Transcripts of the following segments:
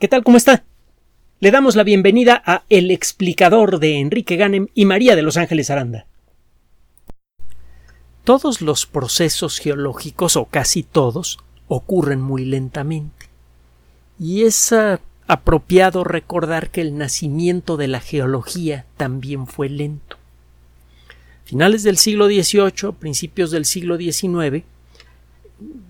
¿Qué tal? ¿Cómo está? Le damos la bienvenida a El explicador de Enrique Ganem y María de Los Ángeles Aranda. Todos los procesos geológicos, o casi todos, ocurren muy lentamente. Y es apropiado recordar que el nacimiento de la geología también fue lento. Finales del siglo XVIII, principios del siglo XIX,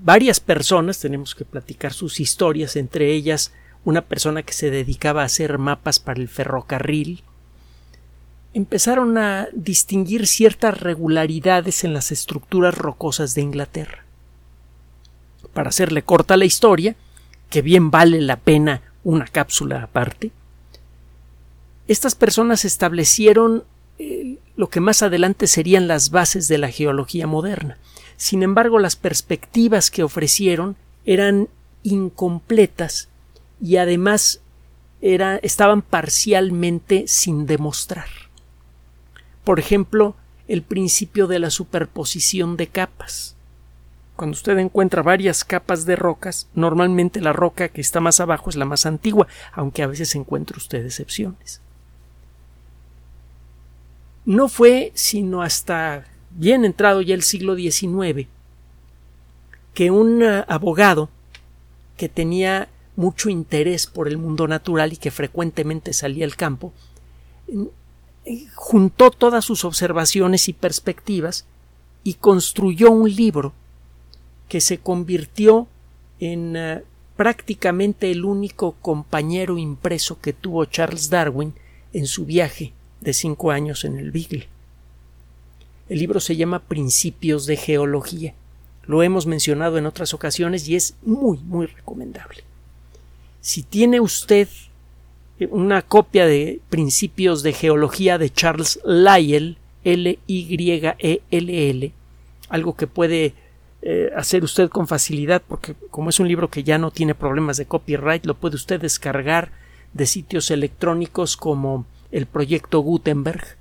varias personas, tenemos que platicar sus historias, entre ellas una persona que se dedicaba a hacer mapas para el ferrocarril, empezaron a distinguir ciertas regularidades en las estructuras rocosas de Inglaterra. Para hacerle corta la historia, que bien vale la pena una cápsula aparte, estas personas establecieron eh, lo que más adelante serían las bases de la geología moderna. Sin embargo, las perspectivas que ofrecieron eran incompletas y además era, estaban parcialmente sin demostrar. Por ejemplo, el principio de la superposición de capas. Cuando usted encuentra varias capas de rocas, normalmente la roca que está más abajo es la más antigua, aunque a veces encuentre usted excepciones. No fue sino hasta bien entrado ya el siglo XIX que un abogado que tenía mucho interés por el mundo natural y que frecuentemente salía al campo, juntó todas sus observaciones y perspectivas y construyó un libro que se convirtió en eh, prácticamente el único compañero impreso que tuvo Charles Darwin en su viaje de cinco años en el Beagle. El libro se llama Principios de Geología. Lo hemos mencionado en otras ocasiones y es muy, muy recomendable. Si tiene usted una copia de Principios de Geología de Charles Lyell, L-Y-E-L-L, algo que puede eh, hacer usted con facilidad, porque como es un libro que ya no tiene problemas de copyright, lo puede usted descargar de sitios electrónicos como el proyecto Gutenberg,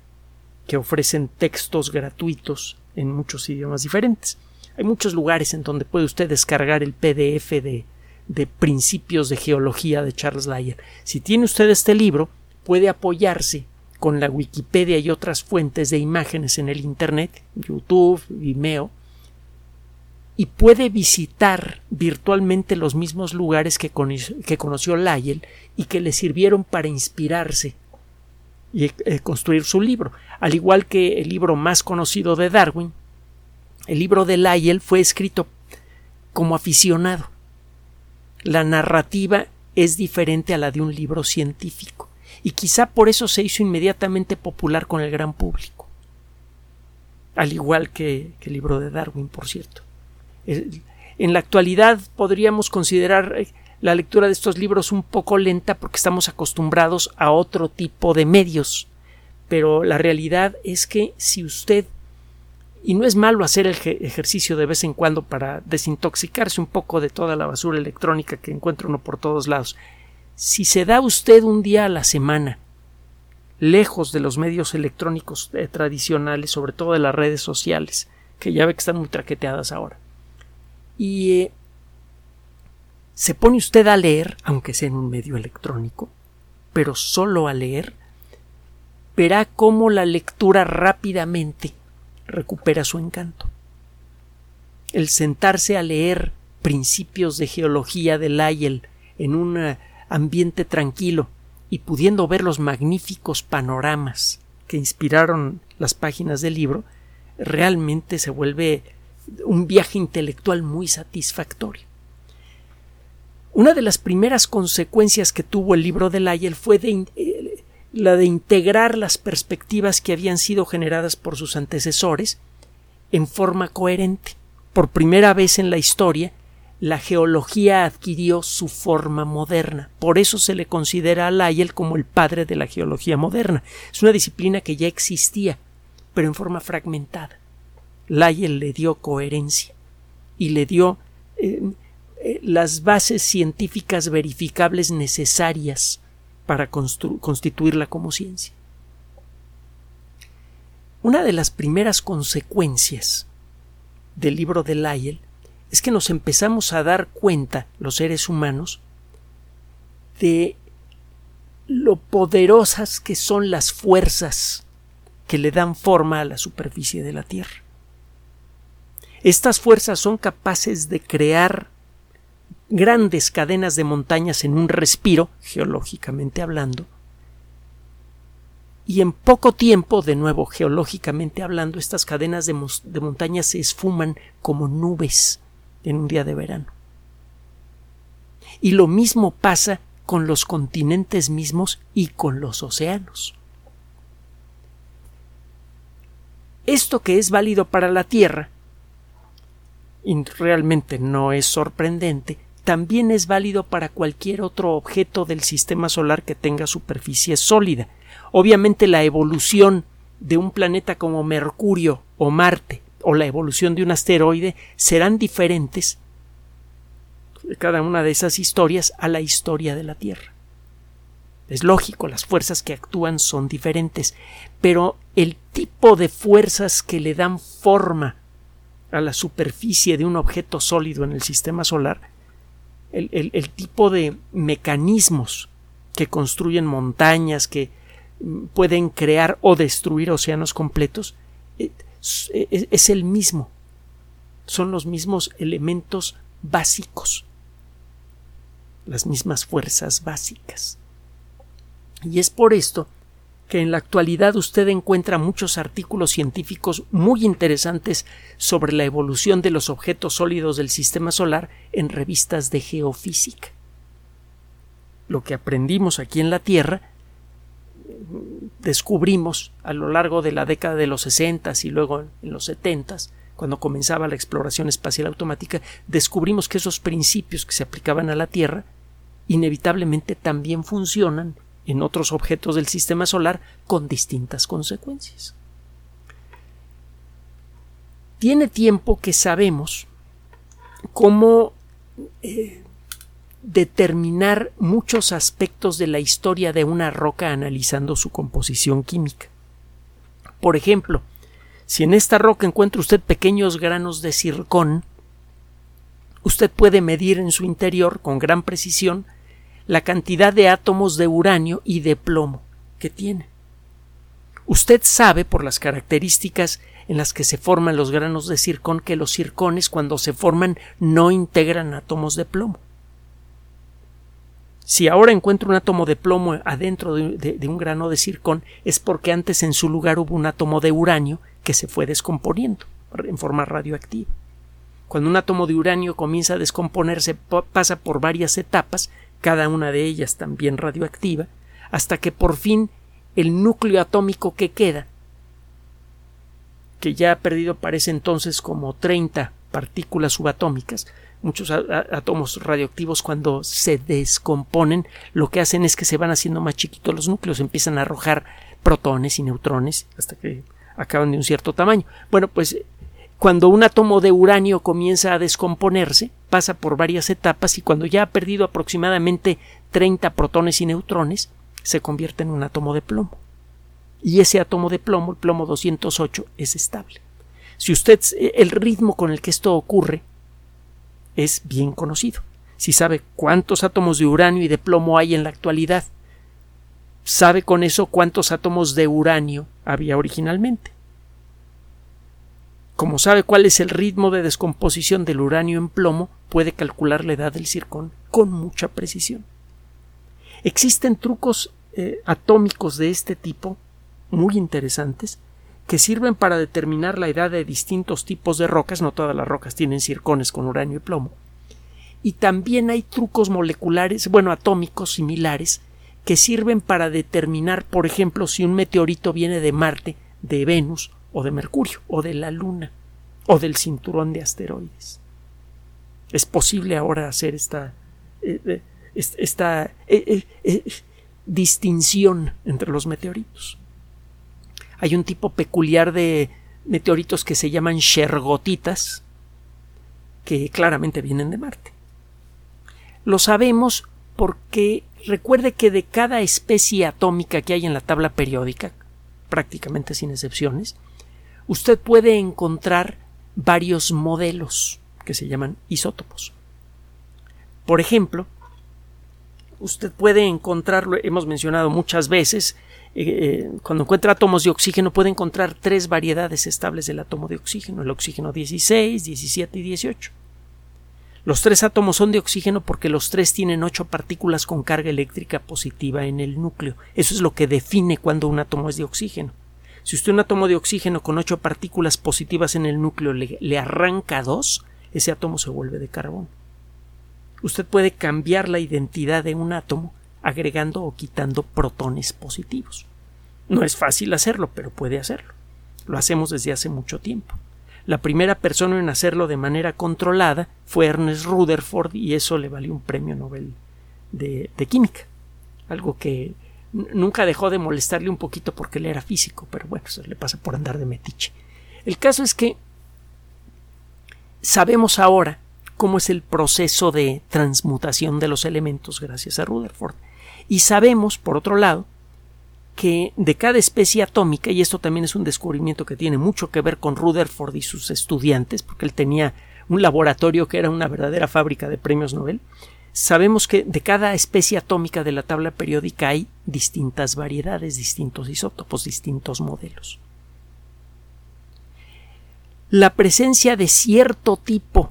que ofrecen textos gratuitos en muchos idiomas diferentes. Hay muchos lugares en donde puede usted descargar el PDF de de Principios de Geología de Charles Lyell. Si tiene usted este libro, puede apoyarse con la Wikipedia y otras fuentes de imágenes en el Internet, YouTube, Vimeo, y puede visitar virtualmente los mismos lugares que, que conoció Lyell y que le sirvieron para inspirarse y eh, construir su libro. Al igual que el libro más conocido de Darwin, el libro de Lyell fue escrito como aficionado la narrativa es diferente a la de un libro científico y quizá por eso se hizo inmediatamente popular con el gran público. Al igual que, el libro de Darwin, por cierto. En la actualidad podríamos considerar eh, la lectura de estos libros un poco lenta porque estamos acostumbrados a otro tipo de medios. Pero la realidad es que si usted y no es malo hacer el ejercicio de vez en cuando para desintoxicarse un poco de toda la basura electrónica que encuentra uno por todos lados. Si se da usted un día a la semana, lejos de los medios electrónicos eh, tradicionales, sobre todo de las redes sociales, que ya ve que están muy traqueteadas ahora, y eh, se pone usted a leer, aunque sea en un medio electrónico, pero solo a leer, verá cómo la lectura rápidamente recupera su encanto. El sentarse a leer principios de geología de Lyell en un ambiente tranquilo y pudiendo ver los magníficos panoramas que inspiraron las páginas del libro, realmente se vuelve un viaje intelectual muy satisfactorio. Una de las primeras consecuencias que tuvo el libro de Lyell fue de, la de integrar las perspectivas que habían sido generadas por sus antecesores en forma coherente. Por primera vez en la historia, la geología adquirió su forma moderna. Por eso se le considera a Lyell como el padre de la geología moderna. Es una disciplina que ya existía, pero en forma fragmentada. Lyell le dio coherencia y le dio eh, eh, las bases científicas verificables necesarias para constituirla como ciencia. Una de las primeras consecuencias del libro de Lyell es que nos empezamos a dar cuenta, los seres humanos, de lo poderosas que son las fuerzas que le dan forma a la superficie de la Tierra. Estas fuerzas son capaces de crear grandes cadenas de montañas en un respiro, geológicamente hablando, y en poco tiempo, de nuevo geológicamente hablando, estas cadenas de, montañas se esfuman como nubes en un día de verano. Y lo mismo pasa con los continentes mismos y con los océanos. Esto que es válido para la Tierra, y realmente no es sorprendente, también es válido para cualquier otro objeto del sistema solar que tenga superficie sólida. Obviamente la evolución de un planeta como Mercurio o Marte o la evolución de un asteroide serán diferentes cada una de esas historias a la historia de la Tierra. Es lógico, las fuerzas que actúan son diferentes, pero el tipo de fuerzas que le dan forma a la superficie de un objeto sólido en el sistema solar, el, tipo de mecanismos que construyen montañas, que mm, pueden crear o destruir océanos completos, eh, eh, es el mismo. Son los mismos elementos básicos, las mismas fuerzas básicas. Y es por esto que en la actualidad usted encuentra muchos artículos científicos muy interesantes sobre la evolución de los objetos sólidos del sistema solar en revistas de geofísica. Lo que aprendimos aquí en la Tierra descubrimos a lo largo de la década de los 60 y luego en los 70 cuando comenzaba la exploración espacial automática, descubrimos que esos principios que se aplicaban a la Tierra inevitablemente también funcionan en otros objetos del sistema solar con distintas consecuencias. Tiene tiempo que sabemos cómo eh, determinar muchos aspectos de la historia de una roca analizando su composición química. Por ejemplo, si en esta roca encuentra usted pequeños granos de circón, usted puede medir en su interior con gran precisión la cantidad de átomos de uranio y de plomo que tiene. Usted sabe por las características en las que se forman los granos de circón que los circones cuando se forman no integran átomos de plomo. Si ahora encuentro un átomo de plomo adentro de, un grano de circón es porque antes en su lugar hubo un átomo de uranio que se fue descomponiendo en forma radioactiva. Cuando un átomo de uranio comienza a descomponerse pasa por varias etapas cada una de ellas también radioactiva, hasta que por fin el núcleo atómico que queda, que ya ha perdido parece entonces como 30 partículas subatómicas, muchos átomos radioactivos cuando se descomponen lo que hacen es que se van haciendo más chiquitos los núcleos, empiezan a arrojar protones y neutrones hasta que acaban de un cierto tamaño. Bueno, pues cuando un átomo de uranio comienza a descomponerse, pasa por varias etapas y cuando ya ha perdido aproximadamente 30 protones y neutrones, se convierte en un átomo de plomo. Y ese átomo de plomo, el plomo 208, es estable. Si usted el ritmo con el que esto ocurre es bien conocido. Si sabe cuántos átomos de uranio y de plomo hay en la actualidad, sabe con eso cuántos átomos de uranio había originalmente. Como sabe cuál es el ritmo de descomposición del uranio en plomo, puede calcular la edad del circón con mucha precisión. Existen trucos eh, atómicos de este tipo muy interesantes que sirven para determinar la edad de distintos tipos de rocas, no todas las rocas tienen circones con uranio y plomo. Y también hay trucos moleculares, bueno, atómicos similares, que sirven para determinar, por ejemplo, si un meteorito viene de Marte, de Venus o de Mercurio, o de la Luna, o del cinturón de asteroides. Es posible ahora hacer esta, eh, eh, esta eh, distinción entre los meteoritos. Hay un tipo peculiar de meteoritos que se llaman shergotitas, que claramente vienen de Marte. Lo sabemos porque recuerde que de cada especie atómica que hay en la tabla periódica, prácticamente sin excepciones, usted puede encontrar varios modelos que se llaman isótopos. Por ejemplo, usted puede encontrarlo, hemos mencionado muchas veces, eh, eh, cuando encuentra átomos de oxígeno puede encontrar tres variedades estables del átomo de oxígeno, el oxígeno 16, 17 y 18. Los tres átomos son de oxígeno porque los tres tienen ocho partículas con carga eléctrica positiva en el núcleo. Eso es lo que define cuando un átomo es de oxígeno. Si usted un átomo de oxígeno con ocho partículas positivas en el núcleo le, le arranca dos, ese átomo se vuelve de carbón. Usted puede cambiar la identidad de un átomo agregando o quitando protones positivos. No es fácil hacerlo, pero puede hacerlo. Lo hacemos desde hace mucho tiempo. La primera persona en hacerlo de manera controlada fue Ernest Rutherford y eso le valió un premio Nobel de, química. Algo que nunca dejó de molestarle un poquito porque él era físico, pero bueno, se le pasa por andar de metiche. El caso es que sabemos ahora cómo es el proceso de transmutación de los elementos gracias a Rutherford. Y sabemos, por otro lado, que de cada especie atómica, y esto también es un descubrimiento que tiene mucho que ver con Rutherford y sus estudiantes, porque él tenía un laboratorio que era una verdadera fábrica de premios Nobel, sabemos que de cada especie atómica de la tabla periódica hay distintas variedades, distintos isótopos, distintos modelos. La presencia de cierto tipo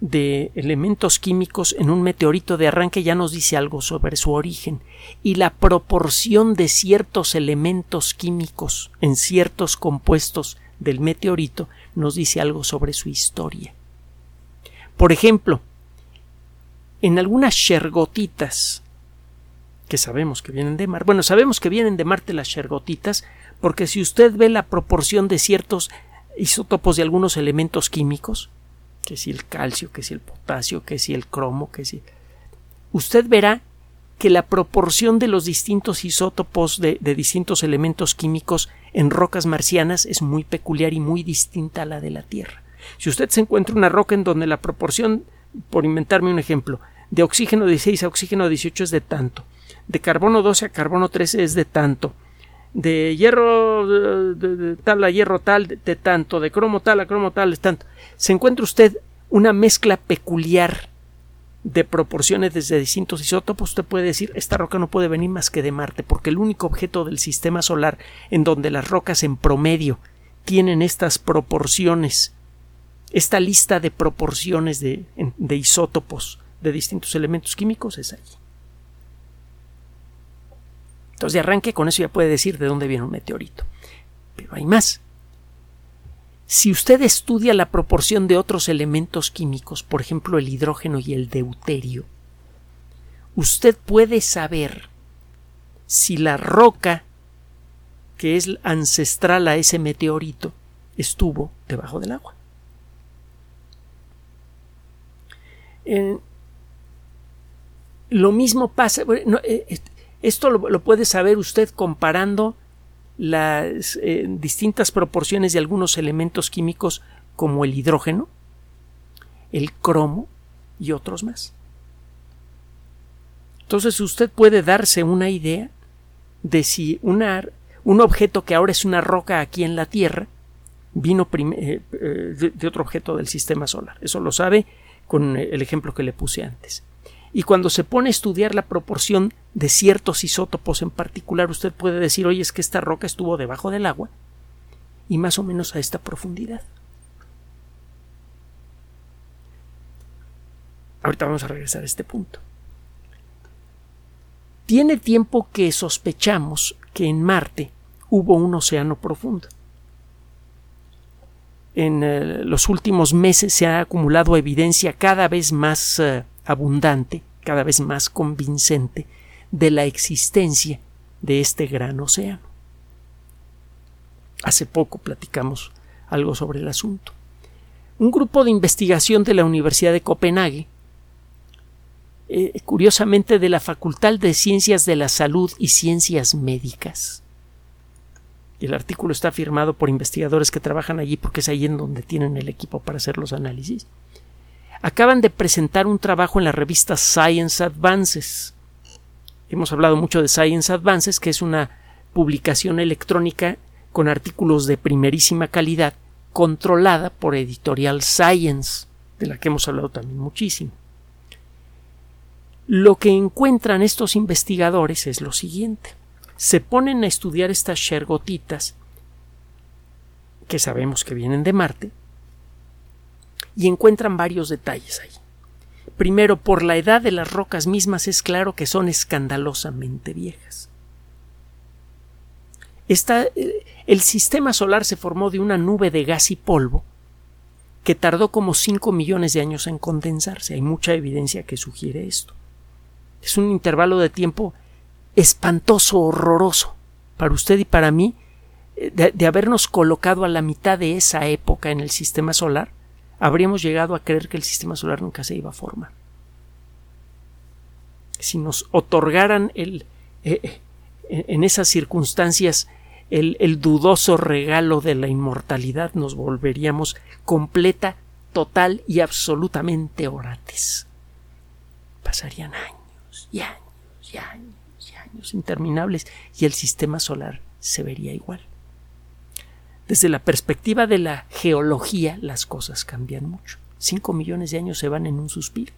de elementos químicos en un meteorito de arranque ya nos dice algo sobre su origen y la proporción de ciertos elementos químicos en ciertos compuestos del meteorito nos dice algo sobre su historia. Por ejemplo, en algunas shergotitas que sabemos que vienen de Marte, bueno, sabemos que vienen de Marte las shergotitas porque si usted ve la proporción de ciertos isótopos de algunos elementos químicos, que si el calcio, que si el potasio, que si el cromo, que si. Usted verá que la proporción de los distintos isótopos de, distintos elementos químicos en rocas marcianas es muy peculiar y muy distinta a la de la Tierra. Si usted se encuentra una roca en donde la proporción, por inventarme un ejemplo, de oxígeno 16 a oxígeno 18 es de tanto, de carbono 12 a carbono 13 es de tanto, de hierro de, tal a hierro tal de, tanto, de cromo tal a cromo tal es tanto. Se encuentra usted una mezcla peculiar de proporciones desde distintos isótopos, usted puede decir esta roca no puede venir más que de Marte, porque el único objeto del sistema solar en donde las rocas en promedio tienen estas proporciones, esta lista de proporciones de, isótopos de distintos elementos químicos es allí. Entonces, de arranque, con eso ya puede decir de dónde viene un meteorito. Pero hay más. Si usted estudia la proporción de otros elementos químicos, por ejemplo el hidrógeno y el deuterio, usted puede saber si la roca que es ancestral a ese meteorito estuvo debajo del agua. Lo mismo pasa. Eh, esto lo, puede saber usted comparando las eh, distintas proporciones de algunos elementos químicos como el hidrógeno, el cromo y otros más. Entonces usted puede darse una idea de si un objeto que ahora es una roca aquí en la Tierra vino eh, de otro objeto del sistema solar. Eso lo sabe con el ejemplo que le puse antes y cuando se pone a estudiar la proporción de ciertos isótopos en particular, usted puede decir, oye, es que esta roca estuvo debajo del agua y más o menos a esta profundidad. Ahorita vamos a regresar a este punto. Tiene tiempo que sospechamos que en Marte hubo un océano profundo. En eh, los últimos meses se ha acumulado evidencia cada vez más eh, abundante, cada vez más convincente, de la existencia de este gran océano. Hace poco platicamos algo sobre el asunto. Un grupo de investigación de la Universidad de Copenhague, eh, curiosamente de la Facultad de Ciencias de la Salud y Ciencias Médicas, el artículo está firmado por investigadores que trabajan allí porque es ahí en donde tienen el equipo para hacer los análisis acaban de presentar un trabajo en la revista Science Advances. Hemos hablado mucho de Science Advances, que es una publicación electrónica con artículos de primerísima calidad, controlada por Editorial Science, de la que hemos hablado también muchísimo. Lo que encuentran estos investigadores es lo siguiente. Se ponen a estudiar estas shergotitas que sabemos que vienen de Marte y encuentran varios detalles ahí. Primero, por la edad de las rocas mismas es claro que son escandalosamente viejas. Eh, el sistema solar se formó de una nube de gas y polvo que tardó como 5 millones de años en condensarse. Hay mucha evidencia que sugiere esto. Es un intervalo de tiempo espantoso, horroroso. Para usted y para mí, eh, de, habernos colocado a la mitad de esa época en el sistema solar, habríamos llegado a creer que el sistema solar nunca se iba a formar. Si nos otorgaran el, eh, en esas circunstancias el, dudoso regalo de la inmortalidad, nos volveríamos completa, total y absolutamente orates. Pasarían años y años y años interminables y el sistema solar se vería igual. Desde la perspectiva de la geología, las cosas cambian mucho. Cinco millones de años se van en un suspiro.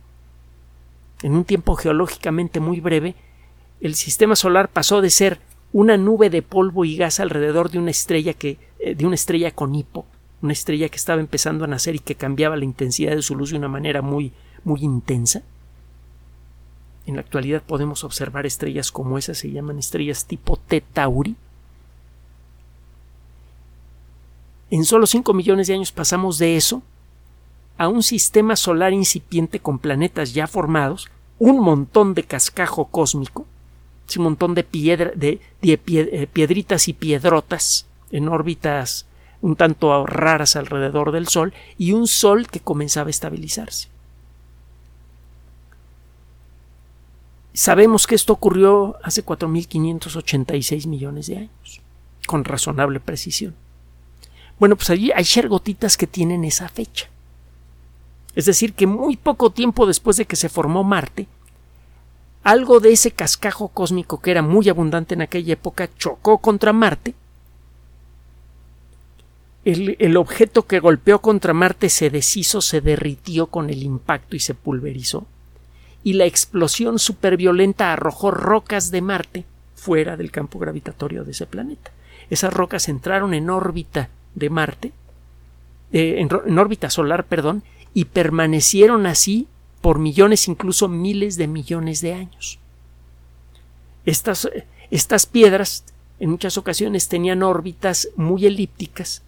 En un tiempo geológicamente muy breve, el sistema solar pasó de ser una nube de polvo y gas alrededor de una estrella que eh, de una estrella con hipo, una estrella que estaba empezando a nacer y que cambiaba la intensidad de su luz de una manera muy muy intensa. En la actualidad podemos observar estrellas como esas, se llaman estrellas tipo T Tauri. En solo 5 millones de años pasamos de eso a un sistema solar incipiente con planetas ya formados, un montón de cascajo cósmico, un montón de, piedra, de, eh, piedritas y piedrotas en órbitas un tanto raras alrededor del Sol y un Sol que comenzaba a estabilizarse. Sabemos que esto ocurrió hace 4.586 millones de años, con razonable precisión. Bueno, pues allí hay shergotitas que tienen esa fecha. Es decir, que muy poco tiempo después de que se formó Marte, algo de ese cascajo cósmico que era muy abundante en aquella época chocó contra Marte. El, objeto que golpeó contra Marte se deshizo, se derritió con el impacto y se pulverizó. Y la explosión superviolenta arrojó rocas de Marte fuera del campo gravitatorio de ese planeta. Esas rocas entraron en órbita de Marte, eh, en órbita solar, perdón, y permanecieron así por millones, incluso miles de millones de años. Estas, estas piedras en muchas ocasiones tenían órbitas muy elípticas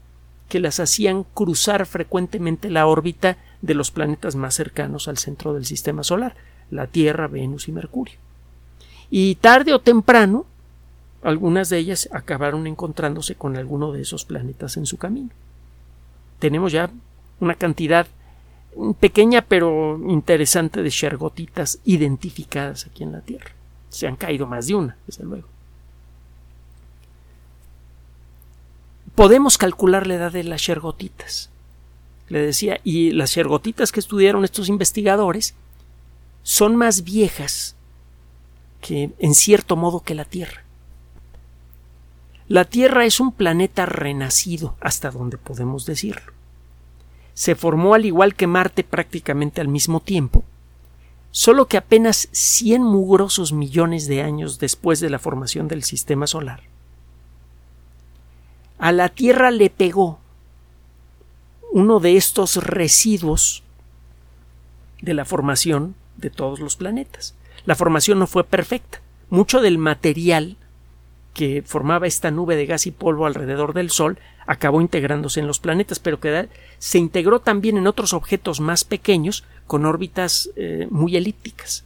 que las hacían cruzar frecuentemente la órbita de los planetas más cercanos al centro del sistema solar, la Tierra, Venus y Mercurio. Y tarde o temprano, algunas de ellas acabaron encontrándose con alguno de esos planetas en su camino. Tenemos ya una cantidad pequeña pero interesante de shergotitas identificadas aquí en la Tierra. Se han caído más de una, desde luego. Podemos calcular la edad de las shergotitas. Le decía, y las shergotitas que estudiaron estos investigadores son más viejas que, en cierto modo, que la Tierra. La Tierra es un planeta renacido, hasta donde podemos decirlo se formó al igual que Marte prácticamente al mismo tiempo, solo que apenas 100 mugrosos millones de años después de la formación del sistema solar. A la Tierra le pegó uno de estos residuos de la formación de todos los planetas. La formación no fue perfecta. Mucho del material que formaba esta nube de gas y polvo alrededor del Sol acabó integrándose en los planetas, pero se integró también en otros objetos más pequeños con órbitas eh, muy elípticas.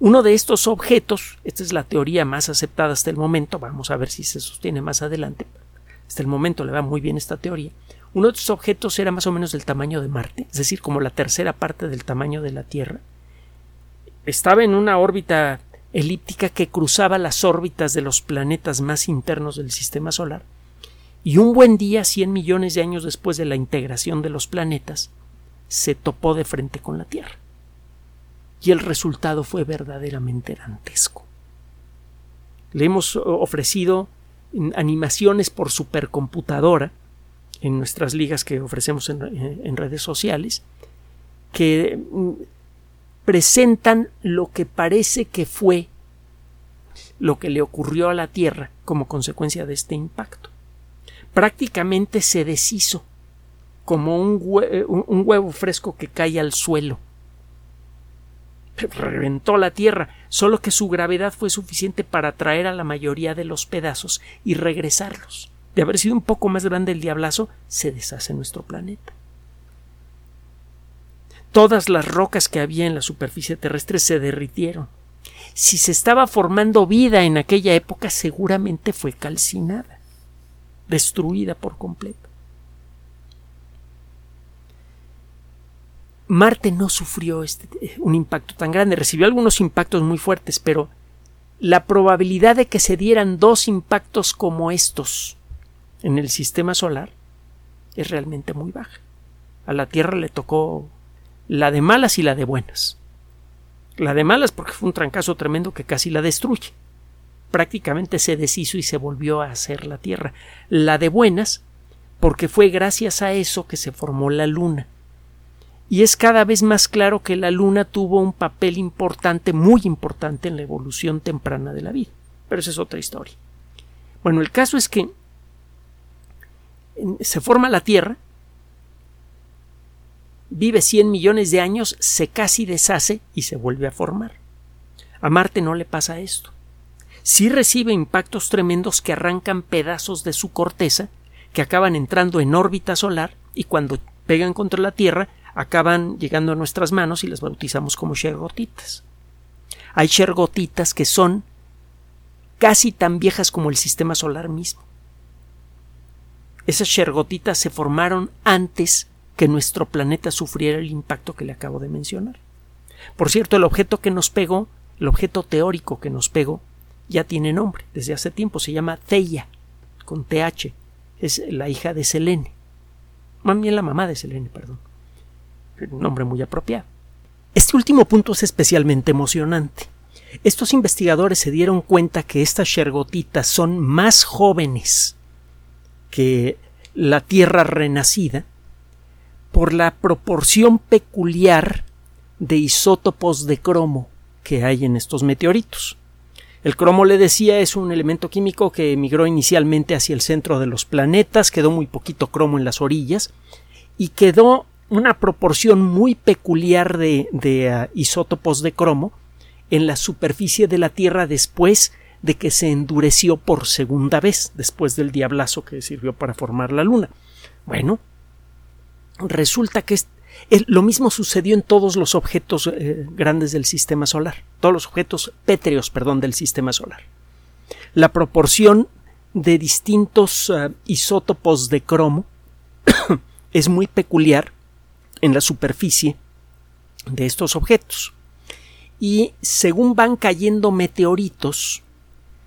Uno de estos objetos, esta es la teoría más aceptada hasta el momento, vamos a ver si se sostiene más adelante, hasta el momento le va muy bien esta teoría, uno de estos objetos era más o menos del tamaño de Marte, es decir, como la tercera parte del tamaño de la Tierra. Estaba en una órbita elíptica que cruzaba las órbitas de los planetas más internos del sistema solar, y un buen día, cien millones de años después de la integración de los planetas, se topó de frente con la Tierra. Y el resultado fue verdaderamente dantesco. Le hemos ofrecido animaciones por supercomputadora en nuestras ligas que ofrecemos en, en redes sociales que presentan lo que parece que fue lo que le ocurrió a la Tierra como consecuencia de este impacto. Prácticamente se deshizo como un, huevo fresco que cae al suelo. Reventó la Tierra, solo que su gravedad fue suficiente para atraer a la mayoría de los pedazos y regresarlos. De haber sido un poco más grande el diablazo, se deshace nuestro planeta. Todas las rocas que había en la superficie terrestre se derritieron. Si se estaba formando vida en aquella época, seguramente fue calcinada, destruida por completo. Marte no sufrió este, un impacto tan grande, recibió algunos impactos muy fuertes, pero la probabilidad de que se dieran dos impactos como estos en el sistema solar es realmente muy baja. A la Tierra le tocó la de malas y la de buenas. La de malas porque fue un trancazo tremendo que casi la destruye. Prácticamente se deshizo y se volvió a hacer la Tierra. La de buenas porque fue gracias a eso que se formó la Luna. Y es cada vez más claro que la Luna tuvo un papel importante, muy importante en la evolución temprana de la vida. Pero esa es otra historia. Bueno, el caso es que se forma la Tierra vive 100 millones de años, se casi deshace y se vuelve a formar. A Marte no le pasa esto. Sí recibe impactos tremendos que arrancan pedazos de su corteza, que acaban entrando en órbita solar y cuando pegan contra la Tierra acaban llegando a nuestras manos y las bautizamos como shergotitas. Hay shergotitas que son casi tan viejas como el sistema solar mismo. Esas shergotitas se formaron antes que nuestro planeta sufriera el impacto que le acabo de mencionar. Por cierto, el objeto que nos pegó, el objeto teórico que nos pegó, ya tiene nombre desde hace tiempo, se llama Theia, con TH, es la hija de Selene, más bien la mamá de Selene, perdón, un nombre muy apropiado. Este último punto es especialmente emocionante. Estos investigadores se dieron cuenta que estas shergotitas son más jóvenes que la Tierra renacida por la proporción peculiar de isótopos de cromo que hay en estos meteoritos. El cromo, le decía, es un elemento químico que emigró inicialmente hacia el centro de los planetas, quedó muy poquito cromo en las orillas y quedó una proporción muy peculiar de, ah, isótopos de cromo en la superficie de la Tierra después de que se endureció por segunda vez, después del diablazo que sirvió para formar la Luna. Bueno, resulta que lo mismo sucedió en todos los objetos eh, grandes del sistema solar, todos los objetos pétreos, perdón, del sistema solar. La proporción de distintos eh, isótopos de cromo es muy peculiar en la superficie de estos objetos. Y según van cayendo meteoritos,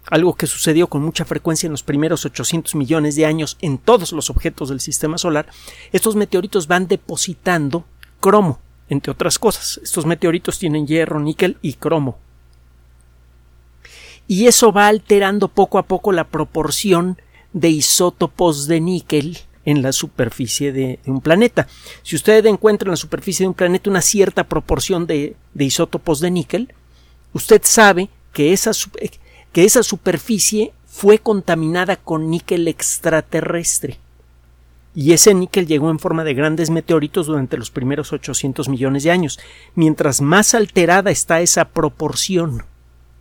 algo que sucedió con mucha frecuencia en los primeros 800 millones de años en todos los objetos del sistema solar, estos meteoritos van depositando cromo, entre otras cosas. Estos meteoritos tienen hierro, níquel y cromo. Y eso va alterando poco a poco la proporción de isótopos de níquel en la superficie de, un planeta. Si usted encuentra en la superficie de un planeta una cierta proporción de, isótopos de níquel, usted sabe que esa, que esa superficie fue contaminada con níquel extraterrestre. Y ese níquel llegó en forma de grandes meteoritos durante los primeros 800 millones de años. Mientras más alterada está esa proporción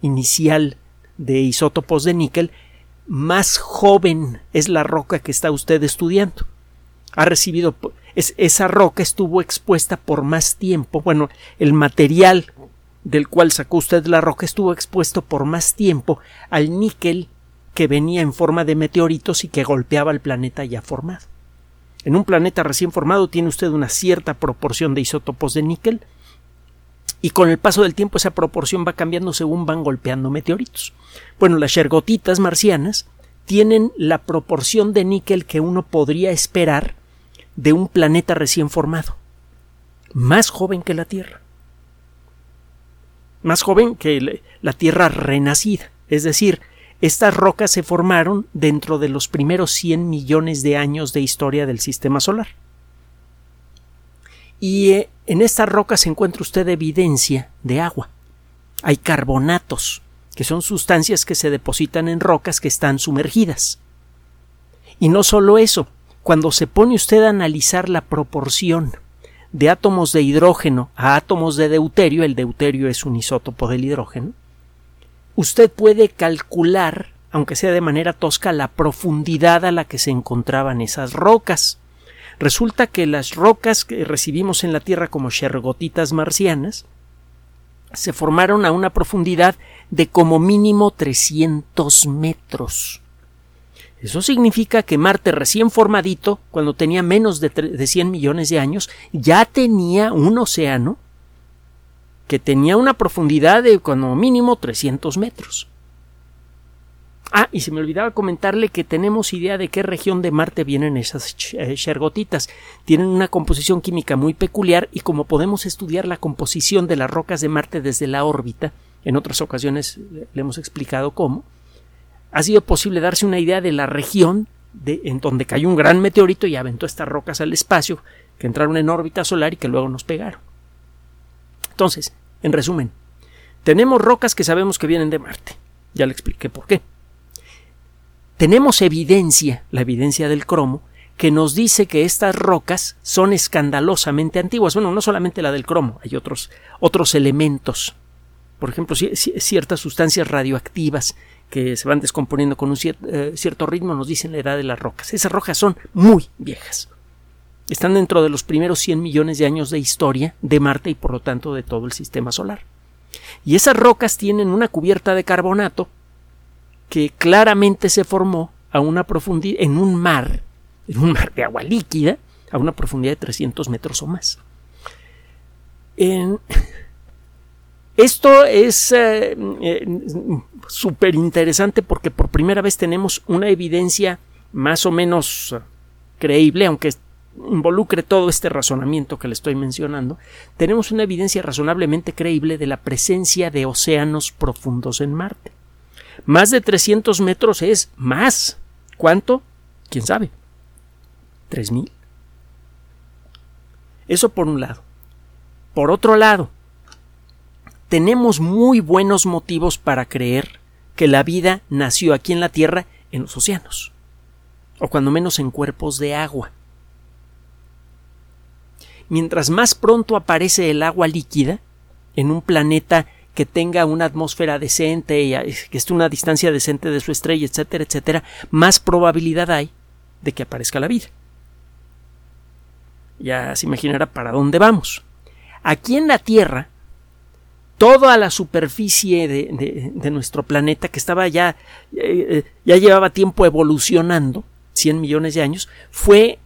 inicial de isótopos de níquel, más joven es la roca que está usted estudiando. Ha recibido esa roca estuvo expuesta por más tiempo. Bueno, el material del cual sacó usted la roca estuvo expuesto por más tiempo al níquel que venía en forma de meteoritos y que golpeaba el planeta ya formado. En un planeta recién formado tiene usted una cierta proporción de isótopos de níquel y con el paso del tiempo esa proporción va cambiando según van golpeando meteoritos. Bueno, las shergotitas marcianas tienen la proporción de níquel que uno podría esperar de un planeta recién formado, más joven que la Tierra más joven que la Tierra renacida. Es decir, estas rocas se formaron dentro de los primeros 100 millones de años de historia del sistema solar. y eh, en estas rocas encuentra usted evidencia de agua. Hay carbonatos, que son sustancias que se depositan en rocas que están sumergidas. Y no solo eso, cuando se pone usted a analizar la proporción de átomos de hidrógeno a átomos de deuterio, el deuterio es un isótopo del hidrógeno, usted puede calcular, aunque sea de manera tosca, la profundidad a la que se encontraban esas rocas. Resulta que las rocas que recibimos en la Tierra como shergotitas marcianas se formaron a una profundidad de como mínimo 300 metros. Eso significa que Marte recién formadito, cuando tenía menos de, de 100 millones de años, ya tenía un océano que tenía una profundidad de como mínimo 300 metros. Ah, y se me olvidaba comentarle que tenemos idea de qué región de Marte vienen esas shergotitas. Tienen una composición química muy peculiar y como podemos estudiar la composición de las rocas de Marte desde la órbita, en otras ocasiones le hemos explicado cómo, ha sido posible darse una idea de la región de, en donde cayó un gran meteorito y aventó estas rocas al espacio, que entraron en órbita solar y que luego nos pegaron. Entonces, en resumen, tenemos rocas que sabemos que vienen de Marte. Ya le expliqué por qué tenemos evidencia, la evidencia del cromo, que nos dice que estas rocas son escandalosamente antiguas. Bueno, no solamente la del cromo, hay otros, otros elementos. Por ejemplo, ciertas sustancias radioactivas que se van descomponiendo con un eh, cierto ritmo nos dicen la edad de las rocas. Esas rocas son muy viejas. Están dentro de los primeros 100 millones de años de historia de Marte y por lo tanto de todo el sistema solar. Y esas rocas tienen una cubierta de carbonato que claramente se formó a una profundidad en un mar, en un mar de agua líquida, a una profundidad de 300 metros o más. esto es eh, eh, súper interesante porque por primera vez tenemos una evidencia más o menos creíble, aunque involucre todo este razonamiento que le estoy mencionando, tenemos una evidencia razonablemente creíble de la presencia de océanos profundos en Marte. Más de 300 metros es más. ¿Cuánto? ¿Quién sabe? ¿Tres mil? Eso por un lado. Por otro lado, tenemos muy buenos motivos para creer que la vida nació aquí en la Tierra en los océanos, o cuando menos en cuerpos de agua. Mientras más pronto aparece el agua líquida en un planeta que tenga una atmósfera decente, y que esté a una distancia decente de su estrella, etcétera, etcétera, más probabilidad hay de que aparezca la vida. Ya se imaginará para dónde vamos. Aquí en la Tierra, toda la superficie de, nuestro planeta, que estaba ya, eh, ya llevaba tiempo evolucionando, 100 millones de años, fue,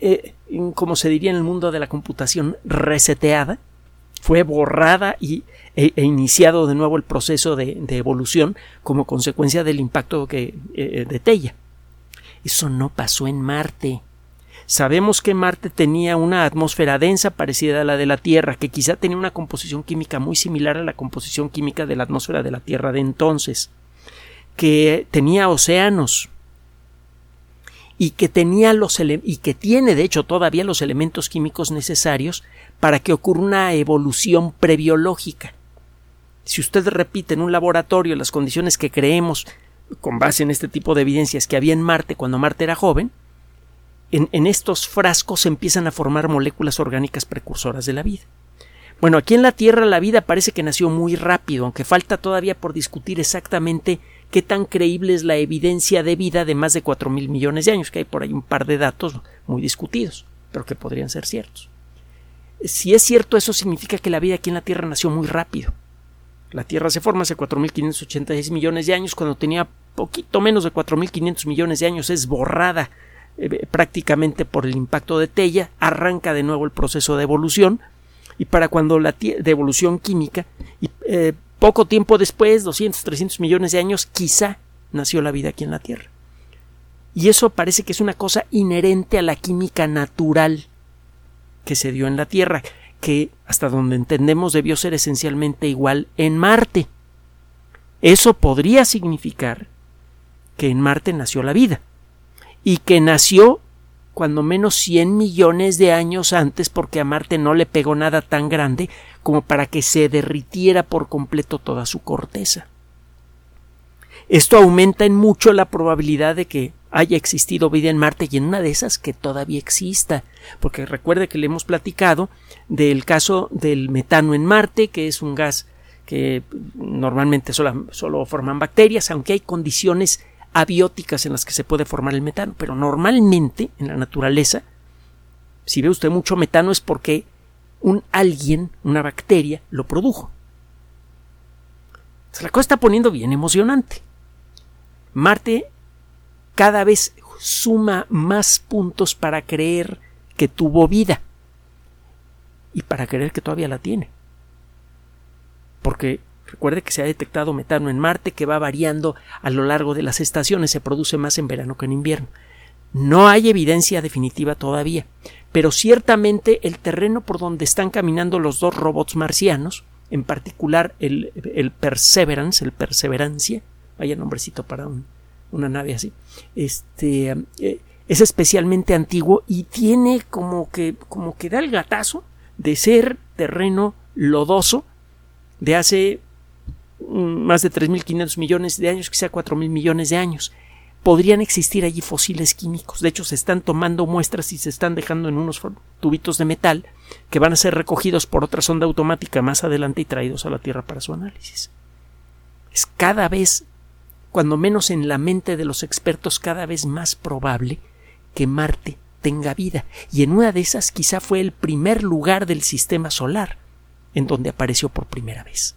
eh, como se diría en el mundo de la computación, reseteada, fue borrada y e, e, iniciado de nuevo el proceso de, evolución como consecuencia del impacto que, eh, de Tella. Eso no pasó en Marte. Sabemos que Marte tenía una atmósfera densa parecida a la de la Tierra, que quizá tenía una composición química muy similar a la composición química de la atmósfera de la Tierra de entonces, que tenía océanos, y que tenía los y que tiene de hecho todavía los elementos químicos necesarios para que ocurra una evolución prebiológica. Si usted repite en un laboratorio las condiciones que creemos con base en este tipo de evidencias que había en Marte cuando Marte era joven, en, estos frascos se empiezan a formar moléculas orgánicas precursoras de la vida. Bueno, aquí en la Tierra la vida parece que nació muy rápido, aunque falta todavía por discutir exactamente qué tan creíble es la evidencia de vida de más de cuatro mil millones de años, que hay por ahí un par de datos muy discutidos, pero que podrían ser ciertos. Si es cierto, eso significa que la vida aquí en la Tierra nació muy rápido. La Tierra se forma hace 4.586 millones de años, cuando tenía poquito menos de 4.500 millones de años, es borrada eh, prácticamente por el impacto de Tella, arranca de nuevo el proceso de evolución, y para cuando la de evolución química, y eh, poco tiempo después, 200, 300 millones de años, quizá nació la vida aquí en la Tierra. Y eso parece que es una cosa inherente a la química natural que se dio en la Tierra, que hasta donde entendemos debió ser esencialmente igual en Marte. Eso podría significar que en Marte nació la vida y que nació cuando menos 100 millones de años antes porque a Marte no le pegó nada tan grande como para que se derritiera por completo toda su corteza. Esto aumenta en mucho la probabilidad de que haya existido vida en Marte y en una de esas que todavía exista, porque recuerde que le hemos platicado del caso del metano en Marte, que es un gas que normalmente solo, solo forman bacterias, aunque hay condiciones abióticas en las que se puede formar el metano, pero normalmente en la naturaleza, si ve usted mucho metano es porque un alguien, una bacteria, lo produjo. La cosa está poniendo bien emocionante. Marte cada vez suma más puntos para creer que tuvo vida y para creer que todavía la tiene. Porque recuerde que se ha detectado metano en Marte que va variando a lo largo de las estaciones, se produce más en verano que en invierno. No hay evidencia definitiva todavía, pero ciertamente el terreno por donde están caminando los dos robots marcianos, en particular el, Perseverance, el Perseverancia, vaya nombrecito para un, una nave así, este, eh, es especialmente antiguo y tiene como que, como que da el gatazo de ser terreno lodoso de hace más de 3.500 millones de años, quizá 4.000 millones de años. Podrían existir allí fósiles químicos. De hecho, se están tomando muestras y se están dejando en unos tubitos de metal que van a ser recogidos por otra sonda automática más adelante y traídos a la Tierra para su análisis. Es cada vez cuando menos en la mente de los expertos cada vez más probable que Marte tenga vida, y en una de esas quizá fue el primer lugar del sistema solar en donde apareció por primera vez.